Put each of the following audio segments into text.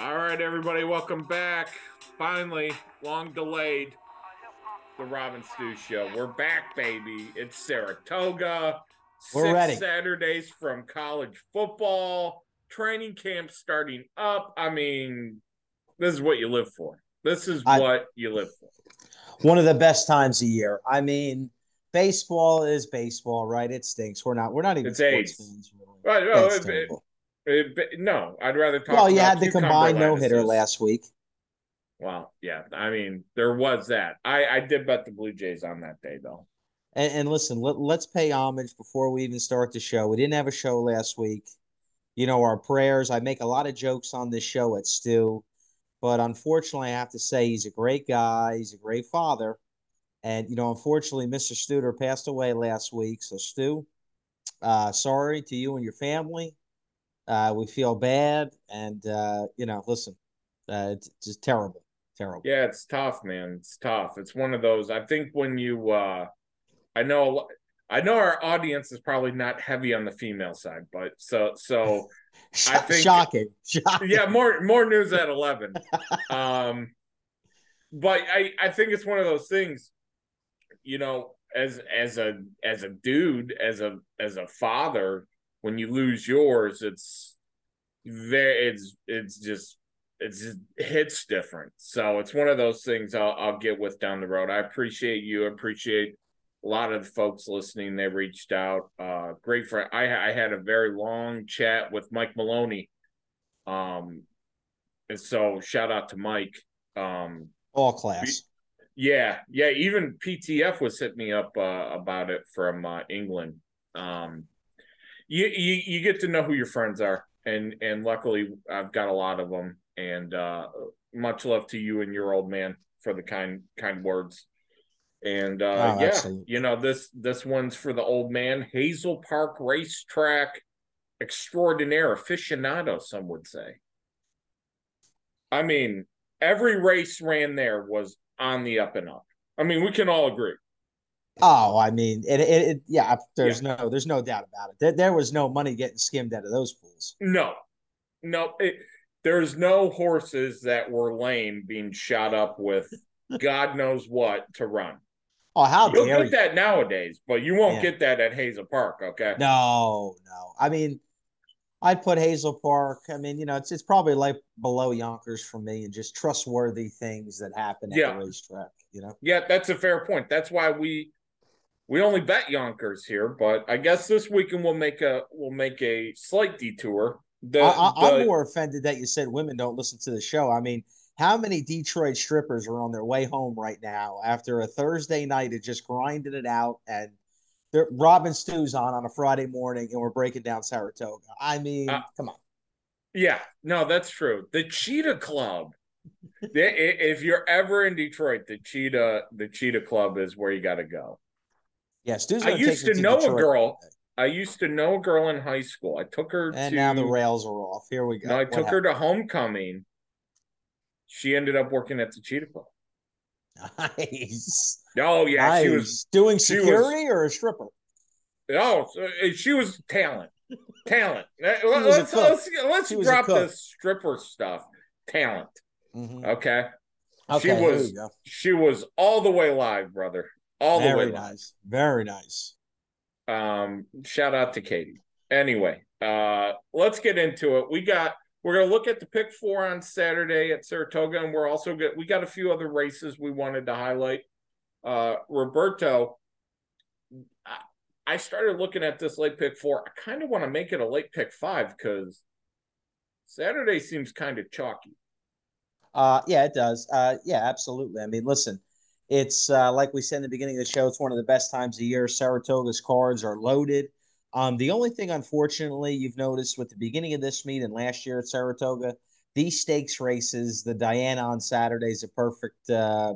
All right, everybody, welcome back. Finally, long delayed, the Robin Stew Show. We're back, baby. It's Saratoga. We're Six ready. Saturdays from college football, training camp starting up. I mean, this is what you live for. This is I- what you live for. One of the best times a year. I mean, baseball is baseball, right? It stinks. We're not. We're not even It's sports AIDS. fans. Really. Right, no, it- it-. It- no, I'd rather talk. well, you had the combined no hitter last week. Well, yeah, I mean, there was that. I I did bet the Blue Jays on that day, though. And, and listen, let, let's pay homage before we even start the show. We didn't have a show last week. You know, our prayers. I make a lot of jokes on this show at Stu, but unfortunately, I have to say he's a great guy. He's a great father. And, you know, unfortunately, Mr. Studer passed away last week. So, Stu, uh, sorry to you and your family. Uh, we feel bad. And, uh, you know, listen, uh, it's just terrible. Terrible. Yeah, it's tough, man. It's tough. It's one of those. I think when you, uh I know, I know our audience is probably not heavy on the female side, but so so I think- Shocking. Shocking. yeah, more more news at eleven. Um, but I I think it's one of those things, you know, as as a as a dude, as a as a father, when you lose yours, it's very it's it's just it's hits different. So it's one of those things I'll I'll get with down the road. I appreciate you. Appreciate a lot of the folks listening. They reached out. Uh, great friend. I I had a very long chat with Mike Maloney. Um, and so shout out to Mike. Um, All class. yeah, yeah. Even PTF was hitting me up uh, about it from uh, England. Um, you, you you get to know who your friends are, and and luckily I've got a lot of them. And uh, much love to you and your old man for the kind kind words. And uh, Oh, yeah, absolutely. you know this this one's for the old man. Hazel Park Racetrack extraordinaire aficionado, some would say. I mean, every race ran there was on the up and up. I mean, we can all agree. Oh, I mean, it, it, it yeah. There's no, there's no doubt about it. There, there was no money getting skimmed out of those pools. No, no, it, there's no horses that were lame being shot up with God knows what to run. Oh, how You'll get you? that nowadays, but you won't Yeah. get that at Hazel Park. Okay. No, no. I mean, I'd put Hazel Park. I mean, you know, it's it's probably like below Yonkers for me, and just trustworthy things that happen at Yeah. the racetrack. You know. Yeah, that's a fair point. That's why we we only bet Yonkers here, but I guess this weekend we'll make a we'll make a slight detour. The, I, I'm more offended that you said women don't listen to the show. I mean, how many Detroit strippers are on their way home right now after a Thursday night of just grinding it out and they're, Rob and Stu's on on a Friday morning and we're breaking down Saratoga. I mean, Uh, come on. Yeah, no, that's true. The Cheetah Club. If you're ever in Detroit, the Cheetah the Cheetah Club is where you got to go. Yeah, Stu's I used to know a girl. I used to know a girl in high school. I took her And to now the rails are off. Here we go. no, I What took her to homecoming. She ended up working at the Cheetah Club. Nice. Oh yeah, nice. she was. doing she was- security or a stripper. Oh, uh, she was talent, talent. Uh, was Let's let's, let's She drop this stripper stuff. Talent. Mhm. Okay, Okay, she was she was all the way live, brother. All the way Very nice. Very nice. Um, shout out to Katie. Anyway, uh, let's get into it. We got we're gonna look at the pick four on Saturday at Saratoga, and we're also get we got a few other races we wanted to highlight. Uh, Roberto, I, I started looking at this late pick four. I kind of want to make it a late pick five because Saturday seems kind of chalky. Uh, yeah, it does. Uh, yeah, absolutely. I mean, listen, it's uh, like we said in the beginning of the show. It's one of the best times of year. Saratoga's cards are loaded. Um, the only thing, unfortunately, you've noticed with the beginning of this meet and last year at Saratoga, these stakes races, the Diana on Saturday is a perfect, uh,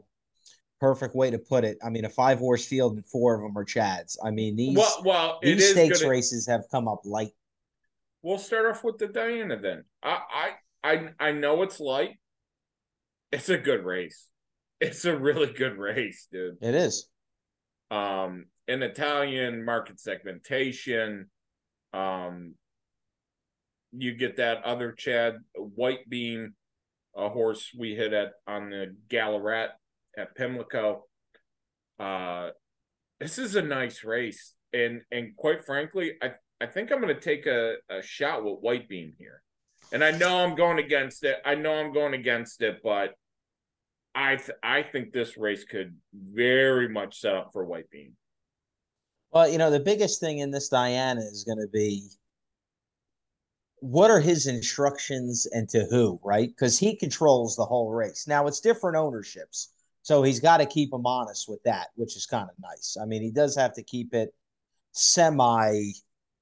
perfect way to put it. I mean, a five horse field and four of them are Chads. I mean, these well, well, these stakes gonna, races have come up light. We'll start off with the Diana then. I I I, I know it's light. It's a good race. It's a really good race, dude. It is. Um, in Italian market segmentation, um, you get that other Chad Whitebeam a horse we hit at on the Gallorette at Pimlico. Uh, this is a nice race, and and quite frankly, I I think I'm going to take a, a shot with Whitebeam here. And I know I'm going against it. I know I'm going against it, but I th- I think this race could very much set up for Whitebeam. Well, you know, the biggest thing in this Diana is going to be what are his instructions and to who, right? Because he controls the whole race. Now it's different ownerships. So he's got to keep him honest with that, which is kind of nice. I mean, he does have to keep it semi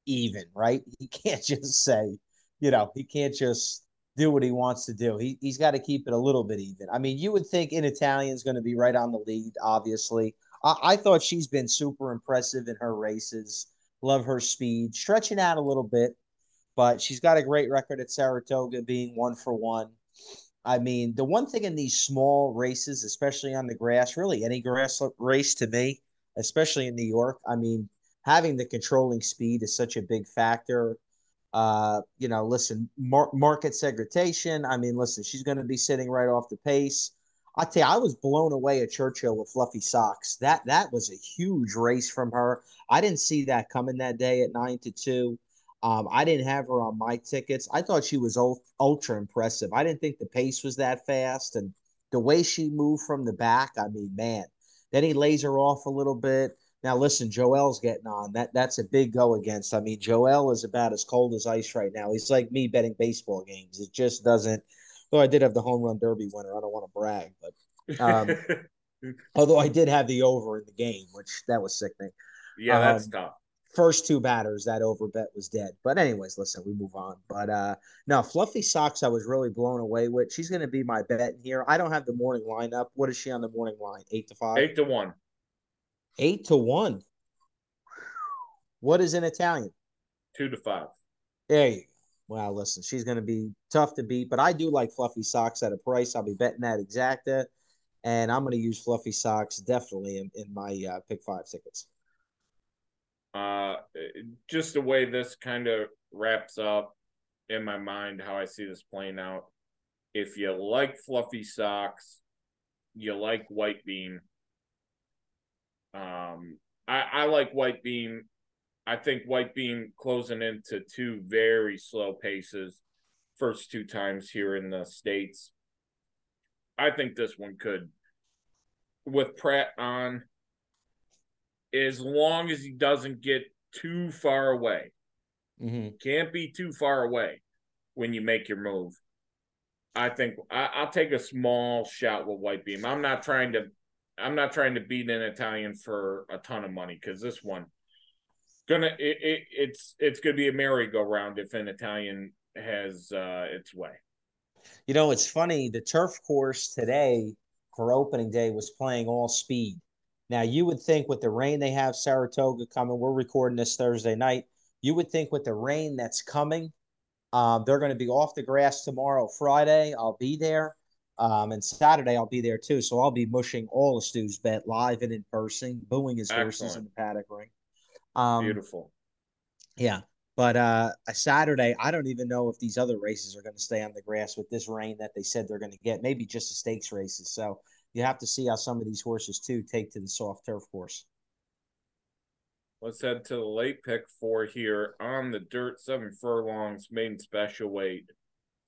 even, right? He can't just say, you know, he can't just do what he wants to do. He, he's got to keep it a little bit even. I mean, you would think in Italian's going to be right on the lead, obviously. I, I thought she's been super impressive in her races. Love her speed, stretching out a little bit but she's got a great record at Saratoga being one for one. I mean, the one thing in these small races, especially on the grass, really any grass race to me, especially in New York, I mean, having the controlling speed is such a big factor. Uh, you know, listen, mar- market segregation. I mean, listen, she's going to be sitting right off the pace. I tell you, I was blown away at Churchill with Fluffy Socks. That that was a huge race from her. I didn't see that coming that day at nine to two. Um, I didn't have her on my tickets. I thought she was ultra impressive. I didn't think the pace was that fast, and the way she moved from the back. I mean, man. Then he lays her off a little bit. Now listen, Joel's getting on. That that's a big go against. I mean, Joel is about as cold as ice right now. He's like me betting baseball games. It just doesn't. Though I did have the home run derby winner. I don't want to brag, but um, although I did have the over in the game, which that was sickening. Yeah, that's um, tough first two batters, that over bet was dead. But anyways, listen, we move on. But uh no, Fluffy Socks, I was really blown away with. She's gonna be my bet here. I don't have the morning lineup. What is she on the morning line? Eight to five? Eight to one. Eight to one. What is in Italian? Two to five. There you go. Well, listen, she's going to be tough to beat, but I do like Fluffy Socks at a price. I'll be betting that exacta, and I'm going to use Fluffy Socks definitely in, in my uh, pick five tickets uh, just the way this kind of wraps up in my mind, how I see this playing out. If you like fluffy socks, you like white beam. Um, I, I like white beam. I think white beam closing into two very slow paces first two times here in the states. I think this one could, with Prat on, as long as he doesn't get too far away. Mm-hmm. Can't be too far away when you make your move. I think I, will take a small shot with Whitebeam. I'm not trying to, I'm not trying to beat an Italian for a ton of money because this one, gonna it, it, it's it's gonna be a merry-go-round if an Italian has uh, its way. You know, it's funny. The turf course today for opening day was playing all speed. Now, you would think with the rain they have Saratoga coming, we're recording this Thursday night. You would think with the rain that's coming, um, they're going to be off the grass tomorrow, Friday. I'll be there. Um, and Saturday I'll be there too. So I'll be mushing all the Stu's bet live and in person, booing his Excellent. horses in the paddock ring. Um, Beautiful. Yeah. But uh, a Saturday, I don't even know if these other races are going to stay on the grass with this rain that they said they're going to get. Maybe just the stakes races. So you have to see how some of these horses too take to the soft turf course. Let's head to the late pick four here on the dirt seven furlongs main special weight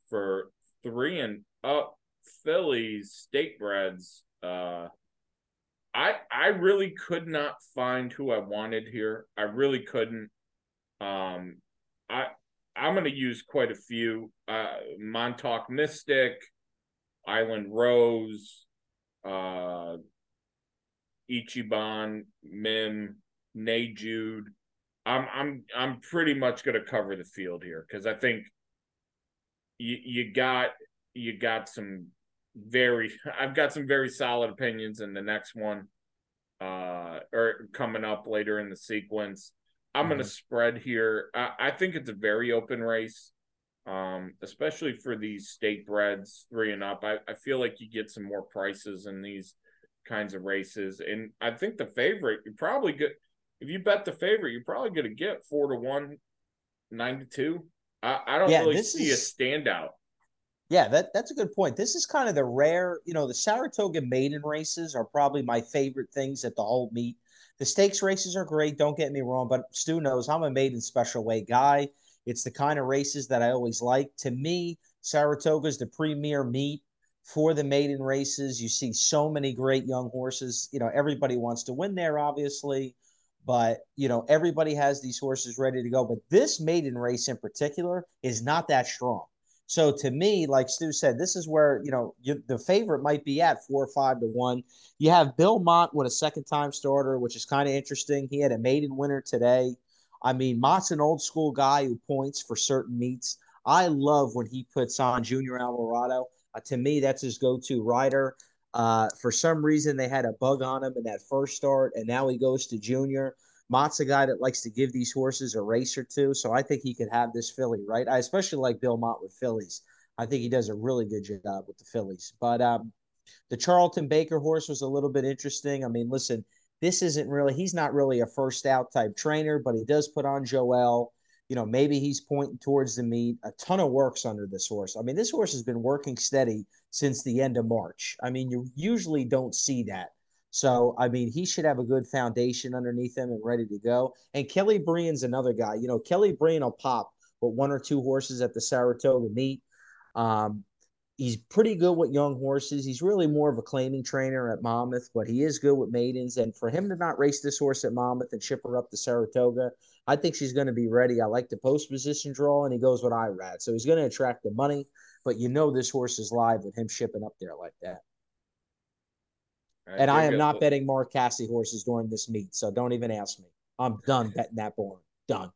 for three and up fillies state breads, Uh, I I really could not find who I wanted here. I really couldn't. Um, I I'm to use quite a few. Uh, Montauk Mystic, Island Rose, uh, Ichiban, Mim, Nay Jude. I'm I'm I'm pretty much to cover the field here because I think you you got you got some very I've got some very solid opinions in the next one uh or coming up later in the sequence. I'm mm-hmm. going to spread here. I, I think it's a very open race um, especially for these state breds three and up. I, I feel like you get some more prices in these kinds of races. And I think the favorite, you probably get, if you bet the favorite, you're probably going to get four to one, nine to two. I, I don't yeah, really see is, a standout. Yeah, that, that's a good point. This is kind of the rare, you know, the Saratoga maiden races are probably my favorite things at the whole meet. The stakes races are great, don't get me wrong, but Stu knows I'm a maiden special weight guy. It's the kind of races that I always like. To me, Saratoga is the premier meet for the maiden races. You see so many great young horses. You know, everybody wants to win there, obviously, but you know, everybody has these horses ready to go. But this maiden race in particular is not that strong. So to me, like Stu said, this is where you know you, the favorite might be at four or five to one. You have Bill Mott with a second time starter, which is kind of interesting. He had a maiden winner today. I mean, Mott's an old school guy who points for certain meets. I love when he puts on Junior Alvarado. Uh, to me, that's his go to rider. Uh, for some reason, they had a bug on him in that first start, and now he goes to Junior. Mott's a guy that likes to give these horses a race or two, so I think he could have this filly, right? I especially like Bill Mott with fillies. I think he does a really good job with the fillies. But um, the Charlton Baker horse was a little bit interesting. I mean, listen, this isn't really, he's not really a first out type trainer, but he does put on Joel. You know, maybe he's pointing towards the meet. A ton of works under this horse. I mean, this horse has been working steady since the end of March. I mean, you usually don't see that so, I mean, he should have a good foundation underneath him and ready to go. And Kelly Breen's another guy. You know, Kelly Breen will pop with one or two horses at the Saratoga meet. Um, he's pretty good with young horses. He's really more of a claiming trainer at Monmouth, but he is good with maidens. And for him to not race this horse at Monmouth and ship her up to Saratoga, I think she's going to be ready. I like the post position draw, and he goes with Irad. So he's going to attract the money, but you know this horse is live with him shipping up there like that. And I am not betting Mark Casse horses during this meet, so don't even ask me. I'm done betting that boring. Done.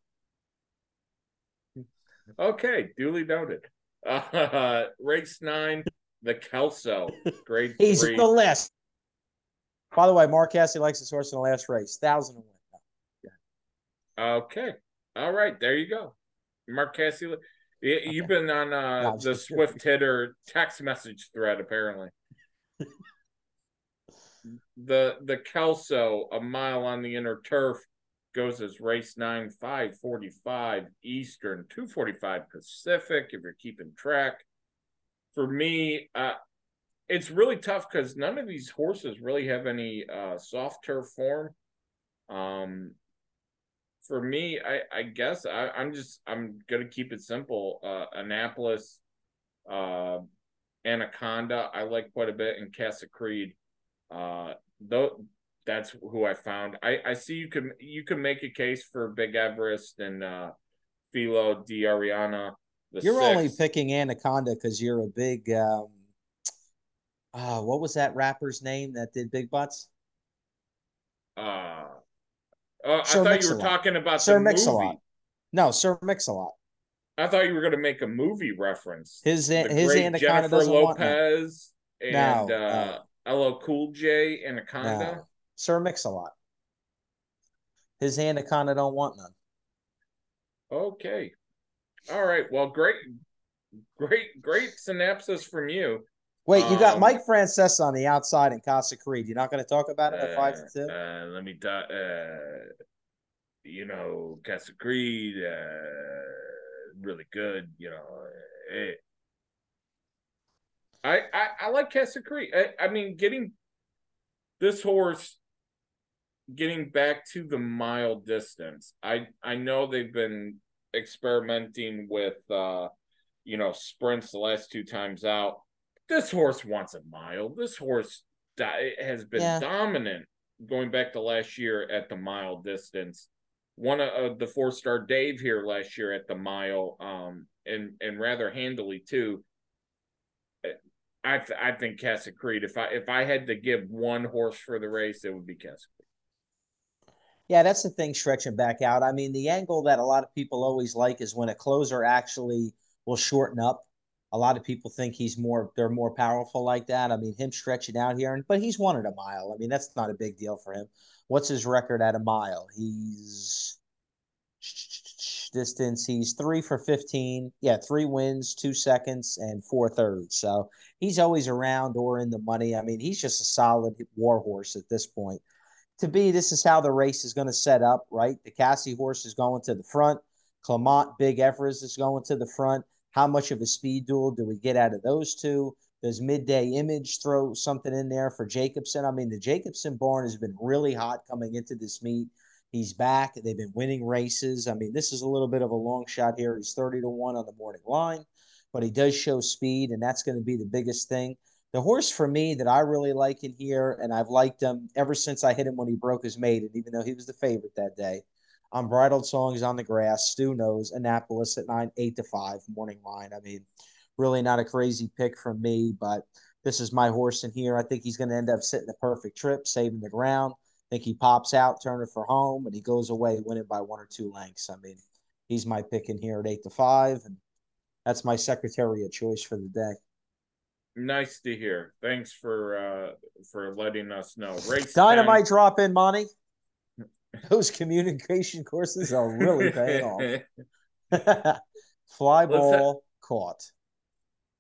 Okay, duly noted. Uh, race nine, the Kelso, grade He's three. the last. By the way, Mark Casse likes his horse in the last race. Thousand and one. Okay. All right. There you go. Mark Casse, You've been on uh, no, the Swift Hitter text message thread, apparently the the Kelso a mile on the inner turf goes as race nine five forty five Eastern two forty five Pacific if you're keeping track. For me, uh, it's really tough because none of these horses really have any uh, soft turf form. Um, for me, I, I guess I, I'm just I'm gonna keep it simple. Uh, Annapolis, uh, Anaconda, I like quite a bit, and Casa Creed. Uh, though that's who I found. I I see you can you can make a case for Big Everest and uh, Filo di Arianna. You're six. only picking Anaconda because you're a big. Um, uh, what was that rapper's name that did Big Butts? Uh, uh I thought Mix-a-Lot. you were talking about Sir Mix-a-Lot. No, Sir Mix-a-Lot. I thought you were going to make a movie reference. His his Anaconda Jennifer doesn't Lopez and no, uh, LL Cool J Anaconda. No. Sir Mix-a-Lot. His Anaconda don't want none. Okay. All right. Well, great, great, great synapses from you. Wait, you got um, Mike Francesa on the outside in Casa Creed. You're not going to talk about it at five to two? Uh, let me. Uh, you know, Casa Creed, uh, really good. You know, it, I, I, I like Casa Creed. I, I mean, getting this horse getting back to the mile distance. I I know they've been experimenting with uh you know sprints the last two times out. This horse wants a mile. This horse has been yeah. dominant going back to last year at the mile distance. One of uh, the four star Dave here last year at the mile, um, and and rather handily too. I th- I think Casa Creed. If I if I had to give one horse for the race, it would be Casa Creed. Yeah, that's the thing stretching back out. I mean, the angle that a lot of people always like is when a closer actually will shorten up. A lot of people think he's more they're more powerful like that. I mean, him stretching out here, but he's won at a mile. I mean, that's not a big deal for him. What's his record at a mile? He's distance. He's three for 15. Yeah, three wins, two seconds, and four thirds. So he's always around or in the money. I mean, he's just a solid warhorse at this point. To be, this is how the race is going to set up, right? The Casse horse is going to the front. Clement Big Everest is going to the front. How much of a speed duel do we get out of those two? Does Midday Image throw something in there for Jacobson? I mean, the Jacobson barn has been really hot coming into this meet. He's back. They've been winning races. I mean, this is a little bit of a long shot here. He's 30 to 1 on the morning line, but he does show speed, and that's going to be the biggest thing. The horse for me that I really like in here, and I've liked him ever since I hit him when he broke his maiden, even though he was the favorite that day. Unbridled Songs on the Grass, Stu knows, Annapolis at 9, 8 to 5, morning line. I mean, really not a crazy pick from me, but this is my horse in here. I think he's going to end up sitting a perfect trip, saving the ground. I think he pops out, turn it for home, and he goes away winning by one or two lengths. I mean, he's my pick in here at eight to five, and that's my secretary of choice for the day. Nice to hear. Thanks for uh for letting us know. Race Dynamite 10. drop in, Monty. Those communication courses are really paying off. Fly ball caught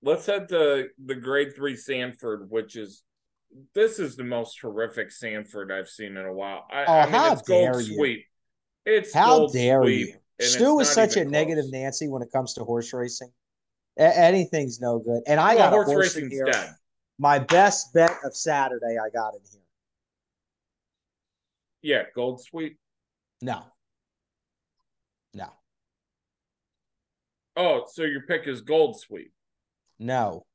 let's head to the grade three Sanford, which is this is the most horrific Sanford I've seen in a while. I, oh, I mean, how it's dare gold you. sweep. It's how dare sweep, you? Stu is such a close. negative Nancy when it comes to horse racing. A- anything's no good. And I well, got horse, horse racing's here. dead. My best bet of Saturday, I got in here. Yeah, gold sweep. No. No. Oh, so your pick is gold sweep. No.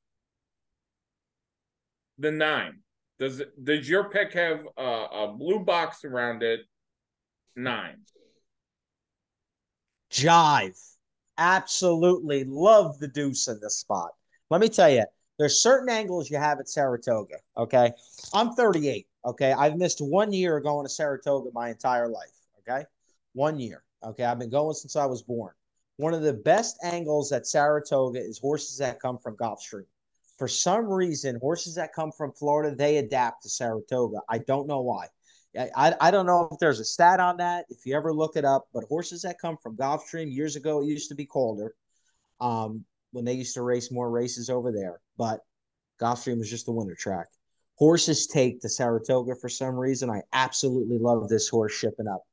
The nine. Does does your pick have a, a blue box around it? Nine. Jive. Absolutely love the deuce in this spot. Let me tell you, there's certain angles you have at Saratoga. Okay. I'm 38. Okay. I've missed one year going to Saratoga my entire life. Okay. One year. Okay. I've been going since I was born one of the best angles at Saratoga is horses that come from Gulfstream. For some reason, horses that come from Florida, they adapt to Saratoga. I don't know why. I, I don't know if there's a stat on that, if you ever look it up, but horses that come from Gulfstream, years ago, it used to be Calder um, when they used to race more races over there. But Gulfstream was just the winter track. Horses take to Saratoga for some reason. I absolutely love this horse shipping up.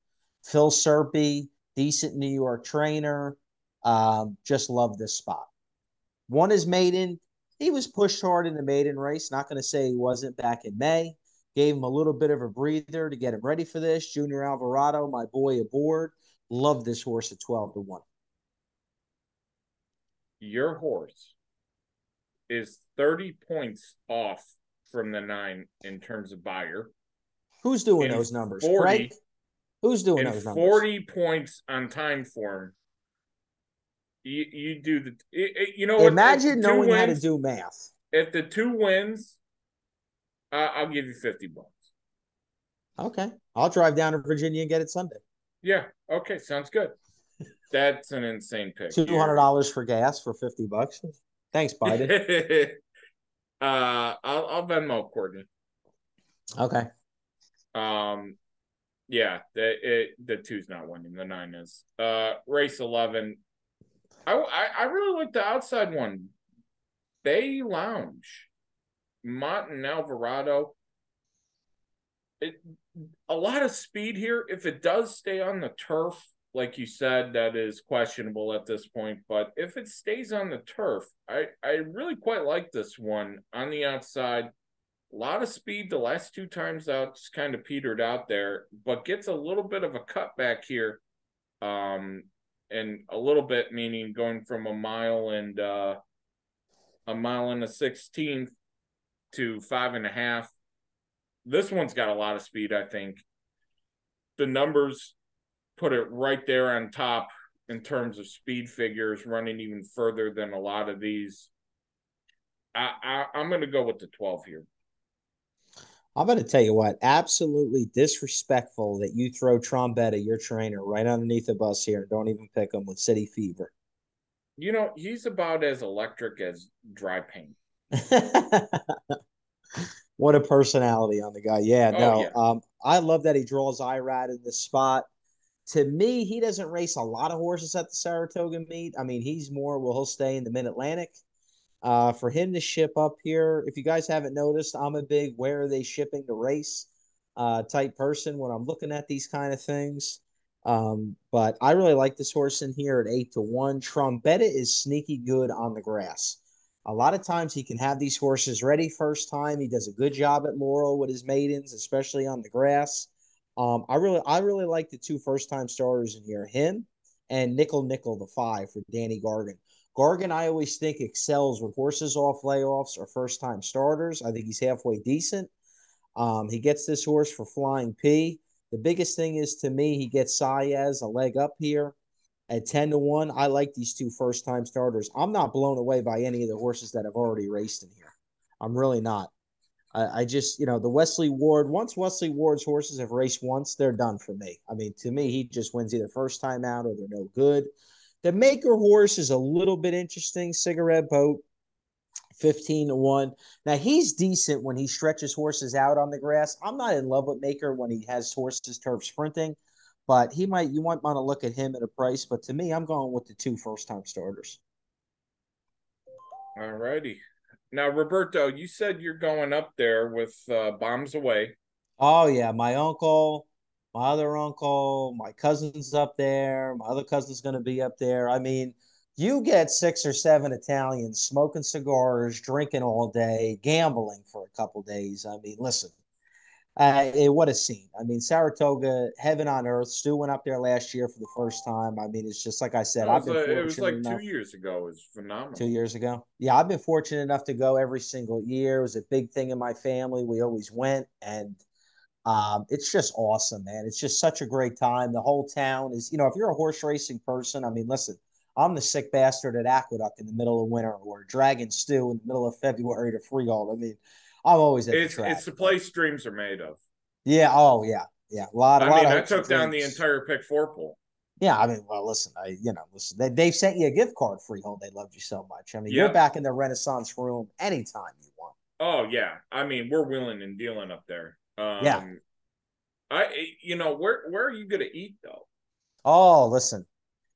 Phil Serpe, decent New York trainer. Um, just love this spot. One is maiden. He was pushed hard in the maiden race. Not going to say he wasn't back in May. Gave him a little bit of a breather to get him ready for this. Junior Alvarado, my boy aboard. Love this horse at 12 to 1. Your horse is 30 points off from the nine in terms of buyer. Who's doing those numbers? 40, Craig? Who's doing those numbers? 40 points on Timeform you, you do the it, you know imagine knowing wins, how to do math. if the two wins uh, i'll give you 50 bucks. Okay. I'll drive down to virginia and get it sunday. Yeah. Okay. Sounds good. That's an insane pick. $200 for gas for 50 bucks? Thanks biden. Uh i'll i'll venmo courtney. Okay. Um yeah the it, the two's not winning. The nine is. Uh race 11 I, I, I really like the outside one. Bay Lounge, Martin Alvarado. It, a lot of speed here. If it does stay on the turf, like you said, that is questionable at this point. But if it stays on the turf, I, I really quite like this one on the outside. A lot of speed the last two times out, just kind of petered out there, but gets a little bit of a cutback here. Um, and a little bit meaning going from a mile and uh, a mile and a sixteenth to five and a half. This one's got a lot of speed, I think. The numbers put it right there on top in terms of speed figures, running even further than a lot of these. I, I I'm going to go with the twelve here. I'm going to tell you what, absolutely disrespectful that you throw Trombetta, your trainer, right underneath the bus here and don't even pick him with City Fever. You know, he's about as electric as dry paint. what a personality on the guy. Yeah, oh, no. Yeah. Um, I love that he draws Irad in this spot. To me, he doesn't race a lot of horses at the Saratoga meet. I mean, he's more, well, he'll stay in the Mid Atlantic. Uh, for him to ship up here, if you guys haven't noticed, I'm a big where are they shipping the race uh, type person when I'm looking at these kind of things. Um, but I really like this horse in here at eight to one. Trombetta is sneaky good on the grass. A lot of times he can have these horses ready first time. He does a good job at Laurel with his maidens, especially on the grass. Um, I really, I really like the two first time starters in here, him and Nickel Nickel, the five for Danny Gargan. Gargan, I always think excels with horses off layoffs or first time starters. I think he's halfway decent. Um, he gets this horse for Flying P. The biggest thing is to me, he gets Saez a leg up here at 10 to 1. I like these two first time starters. I'm not blown away by any of the horses that have already raced in here. I'm really not. I, I just, you know, the Wesley Ward, once Wesley Ward's horses have raced once, they're done for me. I mean, to me, he just wins either first time out or they're no good. The maker horse is a little bit interesting. Cigarette Boat, 15 to 1. Now he's decent when he stretches horses out on the grass. I'm not in love with Maker when he has horses turf sprinting, but he might you might want to look at him at a price. But to me, I'm going with the two first time starters. All righty. Now, Roberto, you said you're going up there with uh, bombs away. Oh yeah, my uncle, my other uncle, my cousin's up there. My other cousin's going to be up there. I mean, you get six or seven Italians smoking cigars, drinking all day, gambling for a couple days. I mean, listen, uh, what a scene. I mean, Saratoga, heaven on earth. Stu went up there last year for the first time. I mean, it's just like I said. I've been a, it was like enough, two years ago. It was phenomenal. Two years ago. Yeah, I've been fortunate enough to go every single year. It was a big thing in my family. We always went, and um, it's just awesome, man. It's just such a great time. The whole town is, you know, if you're a horse racing person, I mean, listen, I'm the sick bastard at Aqueduct in the middle of winter or Dragon Stu in the middle of February to Freehold. I mean, I'm always at it's, the track. It's the place streams are made of. Yeah. Oh, yeah. Yeah. A lot. I lot mean, I took down the entire pick four pool. Yeah, I mean, well, listen, I you know, listen, they they've sent you a gift card, Freehold. They loved you so much. I mean, you're back in the Renaissance room anytime you want. Oh yeah, I mean, we're willing and dealing up there. Um, yeah, I you know where where are you gonna eat though? Oh, listen,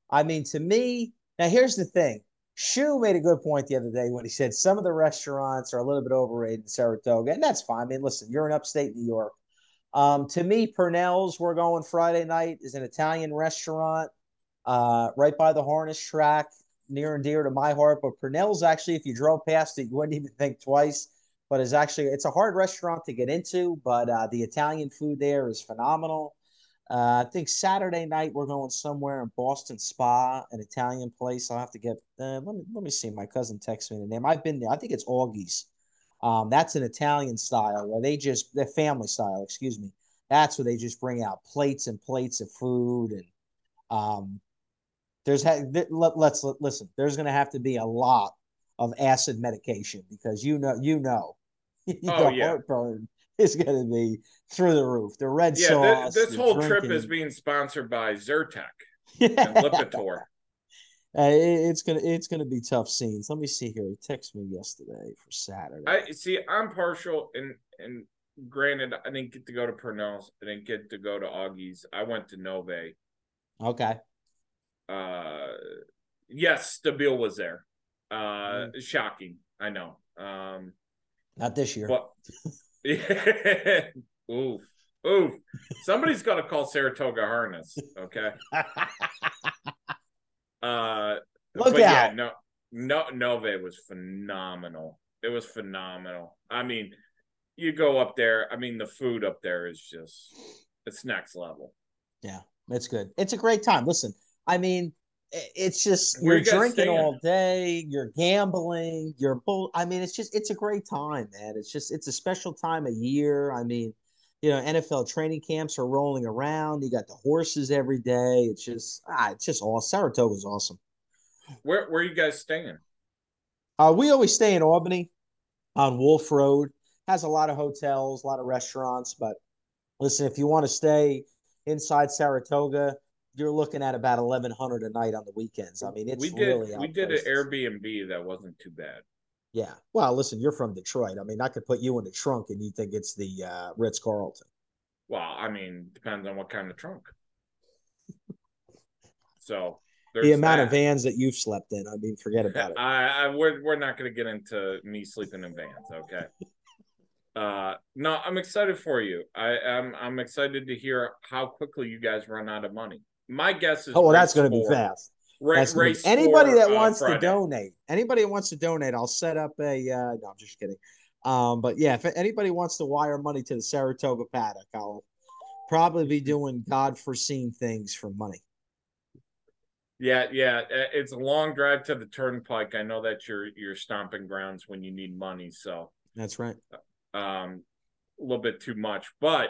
I mean, to me, now here's the thing. Shu made a good point the other day when he said some of the restaurants are a little bit overrated in Saratoga, and that's fine. I mean, listen, you're in upstate New York. Um, to me, Pennell's, we're going Friday night, is an Italian restaurant uh, right by the harness track, near and dear to my heart. But Pennell's actually, if you drove past it, you wouldn't even think twice. But it's actually it's a hard restaurant to get into, but uh, the Italian food there is phenomenal. Uh, I think Saturday night we're going somewhere in Ballston Spa, an Italian place. I'll have to get. Uh, let me let me see. My cousin texted me the name. I've been there. I think it's Augie's. Um, that's an Italian style where they just the family style. Excuse me. That's where they just bring out plates and plates of food and um, there's ha- let, let's let, listen. There's going to have to be a lot of acid medication because you know you know oh, the yeah. heartburn is going to be through the roof. The red yeah, sauce. This, this whole drinking. trip is being sponsored by Zyrtec and Lipitor. Uh, it, it's gonna it's gonna be tough scenes. Let me see here. He texted me yesterday for Saturday. I see. I'm partial, and and granted, I didn't get to go to Pennell's. I didn't get to go to Augie's. I went to Nove. Okay. Uh, yes, Stabile was there. Uh, mm. shocking. I know. Um, not this year. But oof, oof. Somebody's got to call Saratoga Harness. Okay. uh, Look but out. yeah, no, no, Nove was phenomenal. It was phenomenal. I mean, you go up there. I mean, the food up there is just it's next level. Yeah, it's good. It's a great time. Listen, I mean, it's just Where you're you drinking all day, you're gambling, you're bull. I mean, it's just it's a great time, man. It's just it's a special time of year. I mean, you know, NFL training camps are rolling around. You got the horses every day. It's just ah, it's just all Saratoga's awesome. Where where are you guys staying? Uh, we always stay in Albany on Wolf Road. Has a lot of hotels, a lot of restaurants, but listen, if you want to stay inside Saratoga, you're looking at about eleven hundred a night on the weekends. I mean, it's we did really we did an Airbnb that wasn't too bad. Yeah. Well, listen, you're from Detroit. I mean, I could put you in the trunk and you think it's the uh, Ritz Carlton. Well, I mean, depends on what kind of trunk. so the amount that. of vans that you've slept in, I mean, forget about it. I, I we're we're not going to get into me sleeping in vans, okay? uh, no, I'm excited for you. I am I'm, I'm excited to hear how quickly you guys run out of money. My guess is. Oh, well, that's going to be fast. Ra- That's gonna be- race anybody for, that uh, wants Friday. to donate, anybody that wants to donate, I'll set up a. Uh, no, I'm just kidding. Um, but yeah, if anybody wants to wire money to the Saratoga paddock, I'll probably be doing God-foreseen things for money. Yeah, yeah. uh, It's a long drive to the turnpike. I know that's your your stomping grounds when you need money. So That's right. um a little bit too much. But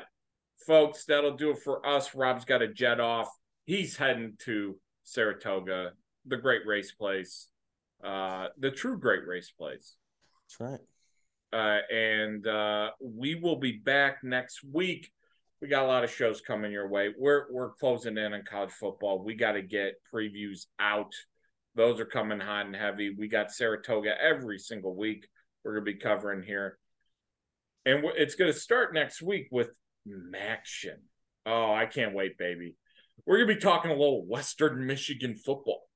folks, that'll do it for us. Rob's got a jet off. He's heading to Saratoga, the great race place, uh, the true great race place. That's right. Uh, and uh, we will be back next week. We got a lot of shows coming your way. We're we're closing in on college football. We got to get previews out. Those are coming hot and heavy. We got Saratoga every single week. We're gonna be covering here, and it's gonna start next week with MACtion. Oh, I can't wait, baby. We're gonna be talking a little Western Michigan football.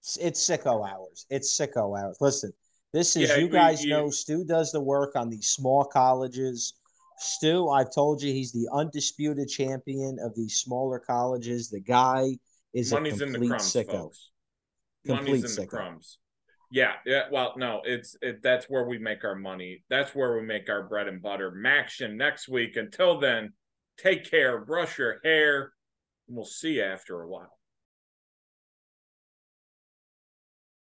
It's, it's sicko hours. It's sicko hours. Listen, this is Yeah, you guys know Stu does the work on these small colleges. Stu, I've told you he's the undisputed champion of these smaller colleges. The guy is Money's a in the complete crumbs, sicko. folks. Complete Money's in the crumbs. Yeah, yeah. Well, no, it's it, that's where we make our money. That's where we make our bread and butter. MACtion next week. Until then, take care, brush your hair, we'll see after a while.